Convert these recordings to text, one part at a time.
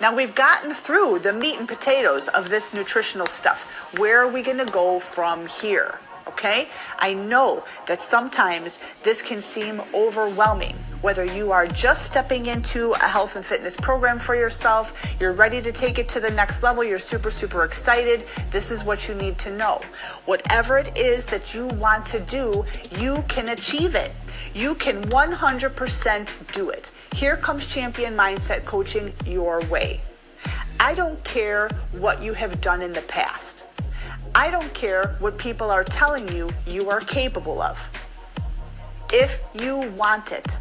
Now we've gotten through the meat and potatoes of this nutritional stuff. Where are we going to go from here? Okay? I know that sometimes this can seem overwhelming. Whether you are just stepping into a health and fitness program for yourself, you're ready to take it to the next level, you're super, super excited, this is what you need to know. Whatever it is that you want to do, you can achieve it. You can 100% do it. Here comes Champion Mindset Coaching your way. I don't care what you have done in the past. I don't care what people are telling you you are capable of. If you want it,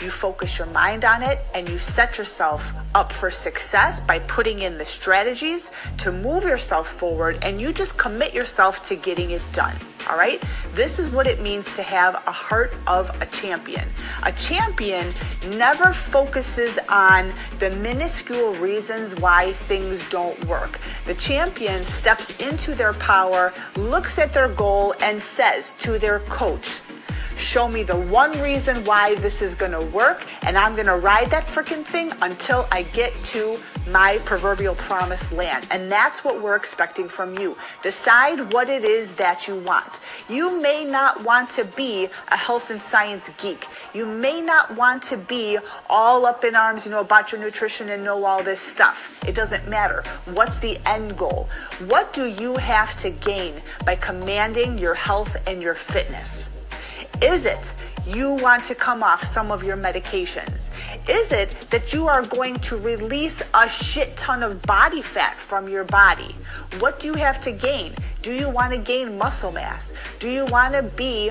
you focus your mind on it and you set yourself up for success by putting in the strategies to move yourself forward and you just commit yourself to getting it done. All right? This is what it means to have a heart of a champion. A champion never focuses on the minuscule reasons why things don't work. The champion steps into their power, looks at their goal, and says to their coach, Show me the one reason why this is going to work, and I'm going to ride that freaking thing until I get to my proverbial promised land. And that's what we're expecting from you. Decide what it is that you want. You may not want to be a health and science geek. You may not want to be all up in arms, you know, about your nutrition and know all this stuff. It doesn't matter. What's the end goal? What do you have to gain by commanding your health and your fitness? Is it you want to come off some of your medications? Is it that you are going to release a shit ton of body fat from your body? What do you have to gain? Do you want to gain muscle mass? Do you want to be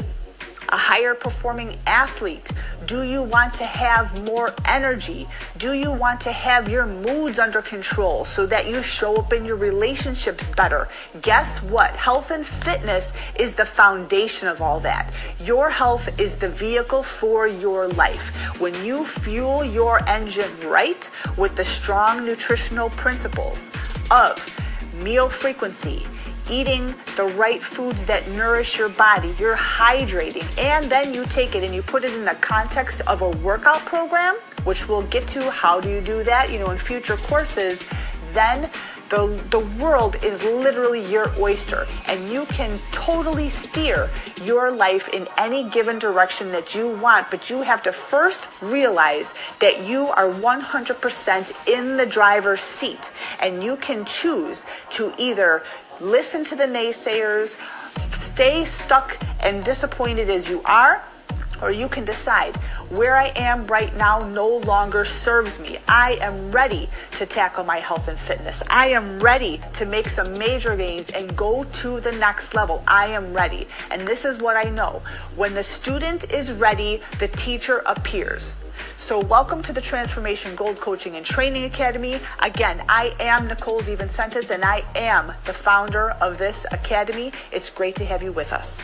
a higher performing athlete? Do you want to have more energy? Do you want to have your moods under control so that you show up in your relationships better? Guess what? Health and fitness is the foundation of all that. Your health is the vehicle for your life. When you fuel your engine right with the strong nutritional principles of meal frequency, eating the right foods that nourish your body, you're hydrating, and then you take it and you put it in the context of a workout program, which we'll get to how do you do that, you know, in future courses, then the, the world is literally your oyster and you can totally steer your life in any given direction that you want. But you have to first realize that you are 100% in the driver's seat and you can choose to either listen to the naysayers, stay stuck and disappointed as you are, or you can decide where I am right now no longer serves me. I am ready to tackle my health and fitness. I am ready to make some major gains and go to the next level. I am ready. And this is what I know. When the student is ready, the teacher appears. So, welcome to the Transformation Gold Coaching and Training Academy. Again, I am Nicole DeVincentis and I am the founder of this academy. It's great to have you with us.